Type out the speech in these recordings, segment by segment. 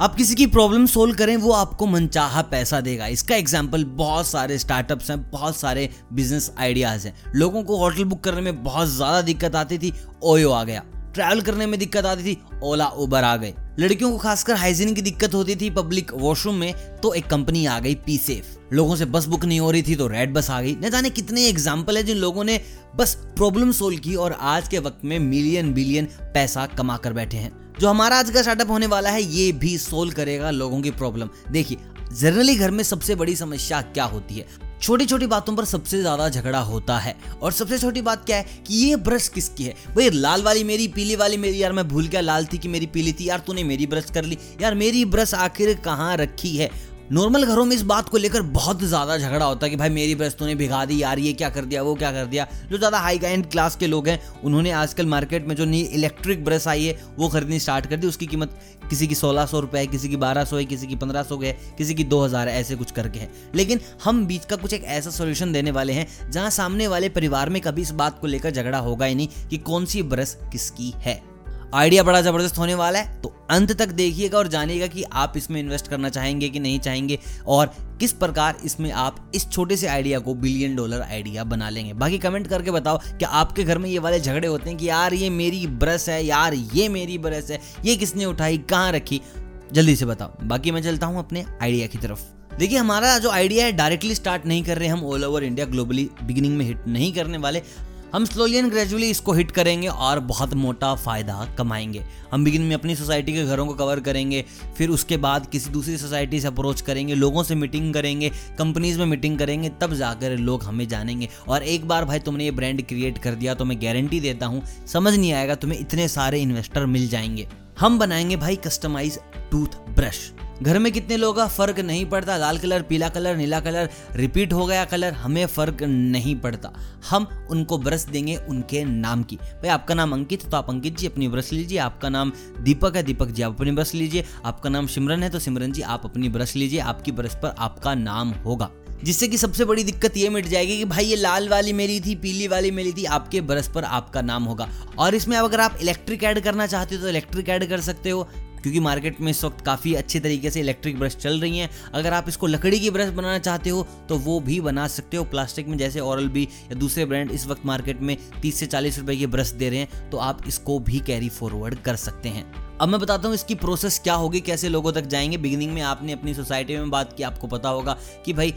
आप किसी की प्रॉब्लम सोल्व करें, वो आपको मनचाहा पैसा देगा। इसका एग्ज़ाम्पल बहुत सारे स्टार्टअप्स हैं, बहुत सारे बिज़नेस आइडियाज़ हैं। लोगों को होटल बुक करने में बहुत ज़्यादा दिक्कत आती थी, ओयो आ गया। ट्रैवल करने में दिक्कत आती थी, ओला उबर आ गए। लड़कियों को खासकर हाइजीन की दिक्कत होती थी पब्लिक वॉशरूम में तो एक कंपनी आ गई पी सेफ़ लोगों से बस बुक नहीं हो रही थी तो रेड बस आ गई। न जाने कितने एग्ज़ाम्पल है जिन लोगों ने बस प्रॉब्लम सोल्व की और आज के वक्त में मिलियन बिलियन पैसा कमा कर बैठे हैं। जो हमारा आज का स्टार्टअप होने वाला है, ये भी सोल्व करेगा लोगों की प्रॉब्लम देखिए जनरली घर में सबसे बड़ी समस्या क्या होती है? छोटी छोटी बातों पर सबसे ज़्यादा झगड़ा होता है। और सबसे छोटी बात क्या है कि ये ब्रश किसकी है? भाई, लाल वाली मेरी, पीली वाली मेरी, यार मैं भूल गया, लाल थी कि मेरी, पीली थी, यार तूने मेरी ब्रश कर ली। यार मेरी ब्रश आखिर कहाँ रखी है? नॉर्मल घरों में इस बात को लेकर बहुत ज़्यादा झगड़ा होता है कि भाई मेरी ब्रश तूने भिगा दी यार, ये क्या कर दिया, वो क्या कर दिया। जो ज़्यादा हाई एंड क्लास के लोग हैं, उन्होंने आजकल मार्केट में जो नई इलेक्ट्रिक ब्रश आई है, वो खरीदनी स्टार्ट कर दी। उसकी कीमत किसी की सोलह सौ रुपये है, किसी की बारह सौ है, किसी की पंद्रह सौ है, किसी की दो हज़ार है, ऐसे कुछ करके है। लेकिन हम बीच का कुछ एक ऐसा सोल्यूशन देने वाले हैं, जहाँ सामने वाले परिवार में कभी इस बात को लेकर झगड़ा होगा ही नहीं कि कौन सी ब्रश किसकी है। आइडिया बड़ा ज़बरदस्त होने वाला है तो अंत तक देखिएगा और जानिएगा कि आप इसमें इन्वेस्ट करना चाहेंगे कि नहीं चाहेंगे और किस प्रकार इसमें आप इस छोटे से आइडिया को बिलियन डॉलर आइडिया बना लेंगे। बाकी कमेंट करके बताओ कि आपके घर में ये वाले झगड़े होते हैं कि यार ये मेरी ब्रश है, यार ये मेरी ब्रश है, ये किसने उठाई, कहाँ रखी? जल्दी से बताओ। बाकी मैं चलता हूँ अपने आइडिया की तरफ़। देखिए, हमारा जो आइडिया है डायरेक्टली स्टार्ट नहीं कर रहे हम all over India globally beginning में हिट नहीं करने वाले। हम स्लोली एंड ग्रेजुअली इसको हिट करेंगे और बहुत मोटा फ़ायदा कमाएँगे। हम बिगिन में अपनी सोसाइटी के घरों को कवर करेंगे, फिर उसके बाद किसी दूसरी सोसाइटी से अप्रोच करेंगे, लोगों से मीटिंग करेंगे कंपनीज़ में मीटिंग करेंगे, तब जाकर लोग हमें जानेंगे। और एक बार भाई तुमने ये ब्रांड क्रिएट कर दिया तो मैं गारंटी देता हूँ, समझ नहीं आएगा तुम्हें इतने सारे इन्वेस्टर मिल जाएँगे। हम बनाएँगे भाई कस्टमाइज टूथ ब्रश घर में कितने लोग का फ़र्क नहीं पड़ता, लाल कलर, पीला कलर, नीला कलर रिपीट हो गया कलर, हमें फ़र्क नहीं पड़ता। हम उनको ब्रश देंगे उनके नाम की। भाई, आपका नाम अंकित तो आप अंकित जी अपनी ब्रश लीजिए। आपका नाम दीपक है, दीपक जी आप अपनी ब्रश लीजिए। आपका नाम सिमरन है तो सिमरन जी आप अपनी ब्रश लीजिए। आपकी ब्रश पर आपका नाम होगा। जिससे कि सबसे बड़ी दिक्कत ये मिट जाएगी कि भाई, ये लाल वाली मेरी थी, पीली वाली मेरी थी, आपके ब्रश पर आपका नाम होगा। और इसमें अगर आप इलेक्ट्रिक ऐड करना चाहते हो तो इलेक्ट्रिक ऐड कर सकते हो। क्योंकि मार्केट में इस वक्त काफ़ी अच्छे तरीके से इलेक्ट्रिक ब्रश चल रही हैं। अगर आप इसको लकड़ी की ब्रश बनाना चाहते हो तो वो भी बना सकते हो। प्लास्टिक में जैसे औरल बी या दूसरे ब्रांड इस वक्त मार्केट में तीस से चालीस रुपए की ब्रश दे रहे हैं तो आप इसको भी कैरी फॉरवर्ड कर सकते हैं। अब मैं बताता हूँ इसकी प्रोसेस क्या होगी, कैसे लोगों तक जाएँगे। बिगिनिंग में आपने अपनी सोसाइटी में बात की, आपको पता होगा कि भाई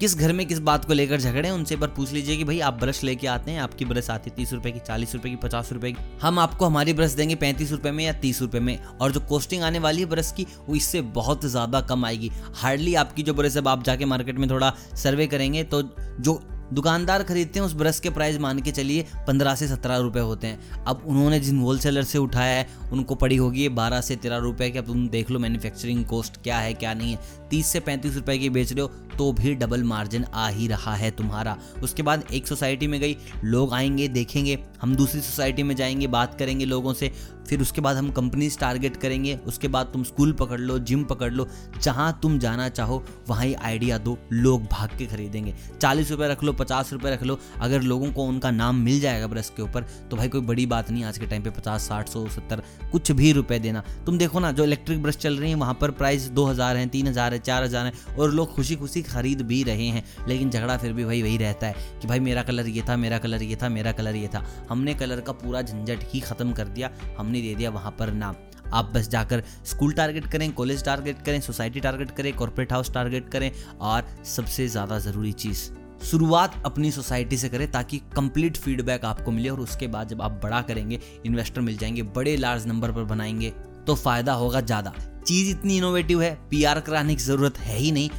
किस घर में किस बात को लेकर झगड़े उनसे एक बार पूछ लीजिए कि भाई आप ब्रश लेके आते हैं, आपकी ब्रश आती है तीस रुपए की, चालीस रुपए की, पचास रुपए की। हम आपको हमारी ब्रश देंगे पैंतीस रुपए में या तीस रुपए में। और जो कॉस्टिंग आने वाली है ब्रश की, वो इससे बहुत ज़्यादा कम आएगी। हार्डली आपकी जो ब्रश है आप जाके मार्केट में थोड़ा सर्वे करेंगे तो जो दुकानदार खरीदते हैं, उस ब्रश के प्राइस मान के चलिए पंद्रह से सत्रह रुपये होते हैं। अब उन्होंने जिन होलसेलर से उठाया है, उनको पड़ी होगी ये बारह से तेरह रुपये की। अब तुम देख लो मैन्युफैक्चरिंग कॉस्ट क्या है, क्या नहीं है। तीस से पैंतीस रुपये की बेच रहे हो तो भी डबल मार्जिन आ ही रहा है तुम्हारा। उसके बाद एक सोसाइटी में गई, लोग आएँगे, देखेंगे, हम दूसरी सोसाइटी में जाएँगे, बात करेंगे लोगों से, फिर उसके बाद हम कंपनीज़ टारगेट करेंगे, उसके बाद तुम स्कूल पकड़ लो जिम पकड़ लो, जहाँ तुम जाना चाहो, वहाँ ही आइडिया दो, लोग भाग के खरीदेंगे। चालीस रुपये रख लो, पचास रुपये रख लो, अगर लोगों को उनका नाम मिल जाएगा ब्रश के ऊपर तो भाई कोई बड़ी बात नहीं, आज के टाइम पे पचास, साठ, सौ, सत्तर, कुछ भी रुपए देना। तुम देखो ना, जो इलेक्ट्रिक ब्रश चल रही है, वहाँ पर प्राइस दो हज़ार है, तीन हज़ार है, चार हज़ार है, और लोग खुशी खुशी खरीद भी रहे हैं, लेकिन झगड़ा फिर भी वही वही रहता है कि भाई मेरा कलर ये था, मेरा कलर ये था, मेरा कलर ये था। हमने कलर का पूरा झंझट ही ख़त्म कर दिया, हमने दे दिया वहाँ पर नाम। आप बस जाकर स्कूल टारगेट करें, कॉलेज टारगेट करें, सोसाइटी टारगेट करें, कॉर्पोरेट हाउस टारगेट करें, और सबसे ज़्यादा ज़रूरी चीज़, शुरुआत अपनी सोसाइटी से करें ताकि कंप्लीट फीडबैक आपको मिले और उसके बाद जब आप बड़ा करेंगे, इन्वेस्टर मिल जाएँगे, बड़े लार्ज नंबर पर बनाएँगे तो फ़ायदा होगा ज़्यादा। चीज़ इतनी इनोवेटिव है पीआर कराने की ज़रूरत है ही नहीं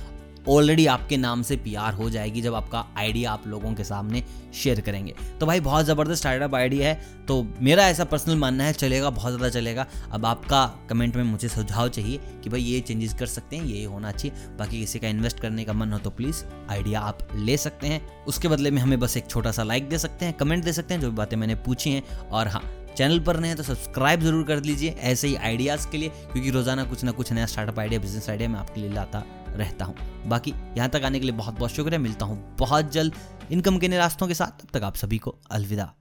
ऑलरेडी आपके नाम से पीआर हो जाएगी जब आपका आइडिया आप लोगों के सामने शेयर करेंगे। तो भाई, बहुत ज़बरदस्त स्टार्टअप आइडिया है। तो मेरा ऐसा पर्सनल मानना है, चलेगा, बहुत ज़्यादा चलेगा। अब आपका कमेंट में मुझे सुझाव चाहिए कि भाई, ये चेंजेस कर सकते हैं, ये होना चाहिए। बाकी किसी का इन्वेस्ट करने का मन हो तो प्लीज़ आइडिया आप ले सकते हैं। उसके बदले में हमें बस एक छोटा सा लाइक दे सकते हैं कमेंट दे सकते हैं, जो भी बातें मैंने पूछी हैं। और हाँ चैनल पर नए हैं तो सब्सक्राइब ज़रूर कर लीजिए ऐसे ही आइडियाज़ के लिए, क्योंकि रोज़ाना कुछ ना कुछ नया स्टार्टअप आइडिया बिज़नेस आइडिया मैं आपके लिए लाता रहता हूँ। बाकी यहाँ तक आने के लिए बहुत बहुत शुक्रिया, मिलता हूँ बहुत जल्द इनकम के नए रास्तों के साथ, तब तक आप सभी को अलविदा।